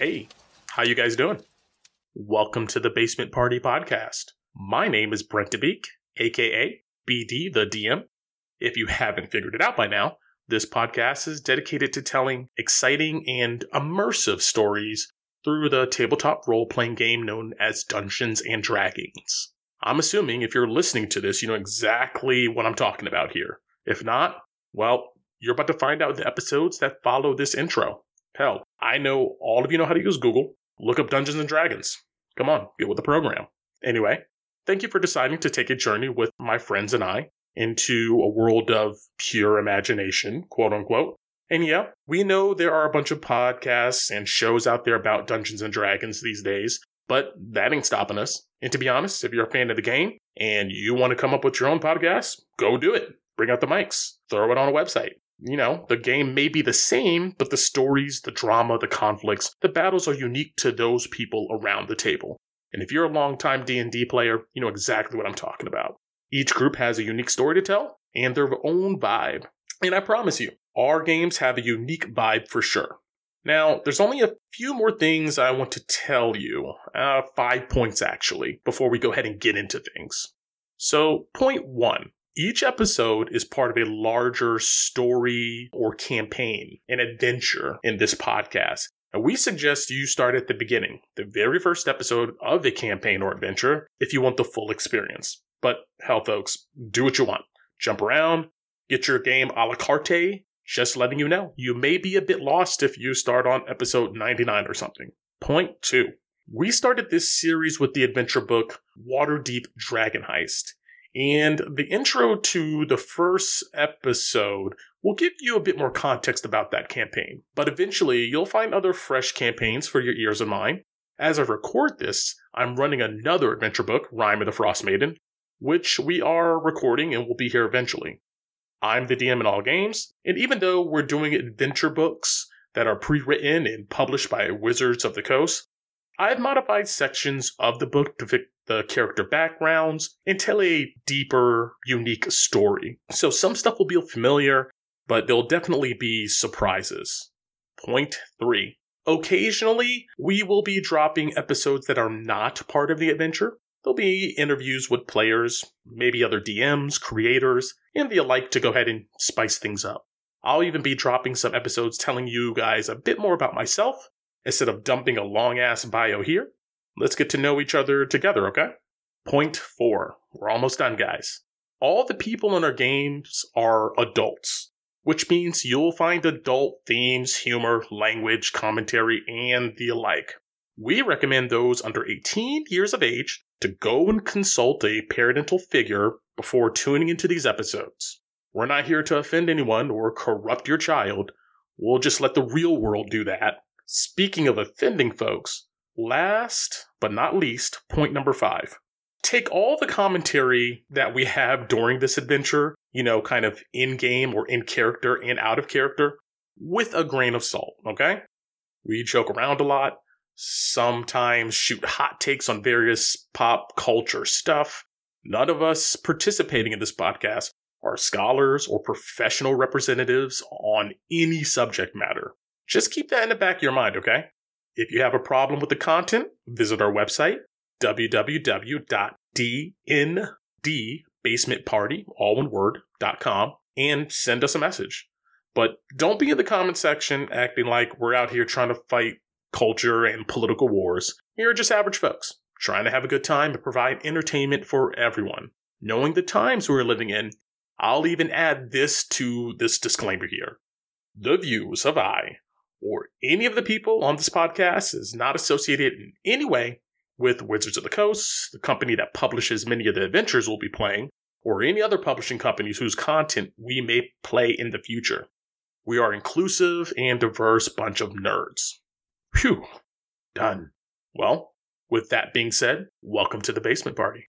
Hey, how you guys doing? Welcome to the Basement Party podcast. My name is Brent DeBeek, aka BD the DM. If you haven't figured it out by now, this podcast is dedicated to telling exciting and immersive stories through the tabletop role playing game known as Dungeons and Dragons. I'm assuming if you're listening to this, you know exactly what I'm talking about here. If not, well, you're about to find out the episodes that follow this intro. Hell, I know all of you know how to use Google. Look up Dungeons and Dragons. Come on, get with the program. Anyway, thank you for deciding to take a journey with my friends and I into a world of pure imagination, quote unquote. And yeah, we know there are a bunch of podcasts and shows out there about Dungeons and Dragons these days, but that ain't stopping us. And to be honest, if you're a fan of the game and you want to come up with your own podcast, go do it. Bring out the mics, throw it on a website. You know, the game may be the same, but the stories, the drama, the conflicts, the battles are unique to those people around the table. And if you're a longtime D&D player, you know exactly what I'm talking about. Each group has a unique story to tell and their own vibe. And I promise you, our games have a unique vibe for sure. Now, there's only a few more things I want to tell you. Uh, five points actually, before we go ahead and get into things. So, point one. Each episode is part of a larger story or campaign, an adventure in this podcast. And we suggest you start at the beginning, the very first episode of a campaign or adventure, if you want the full experience. But hell, folks, do what you want. Jump around, get your game a la carte, just letting you know, you may be a bit lost if you start on episode 99 or something. Point two. We started this series with the adventure book Waterdeep Dragon Heist. And the intro to the first episode will give you a bit more context about that campaign. But eventually, you'll find other fresh campaigns for your ears and mine. As I record this, I'm running another adventure book, Rime of the Frost Maiden, which we are recording and will be here eventually. I'm the DM in all games, and even though we're doing adventure books that are pre written and published by Wizards of the Coast, I've modified sections of the book to fit the character backgrounds and tell a deeper, unique story. So some stuff will be familiar, but there'll definitely be surprises. Point three. Occasionally, we will be dropping episodes that are not part of the adventure. There'll be interviews with players, maybe other DMs, creators, and the alike to go ahead and spice things up. I'll even be dropping some episodes telling you guys a bit more about myself instead of dumping a long ass bio here. Let's get to know each other together, okay? Point four. We're almost done, guys. All the people in our games are adults, which means you'll find adult themes, humor, language, commentary, and the like. We recommend those under 18 years of age to go and consult a parental figure before tuning into these episodes. We're not here to offend anyone or corrupt your child. We'll just let the real world do that. Speaking of offending folks, last but not least, point number five. Take all the commentary that we have during this adventure, you know, kind of in game or in character and out of character, with a grain of salt, okay? We joke around a lot sometimes shoot hot takes on various pop culture stuff. None of us participating in this podcast are scholars or professional representatives on any subject matter. Just keep that in the back of your mind, okay? If you have a problem with the content, visit our website, www.dndbasementparty, all one word, .com, and send us a message. But don't be in the comment section acting like we're out here trying to fight culture, and political wars. You're just average folks, trying to have a good time and provide entertainment for everyone. Knowing the times we're living in, I'll even add this to this disclaimer here. The views of I, or any of the people on this podcast, is not associated in any way with Wizards of the Coast, the company that publishes many of the adventures we'll be playing, or any other publishing companies whose content we may play in the future. We are inclusive and diverse bunch of nerds. Phew. Done. Well, with that being said, welcome to the basement party.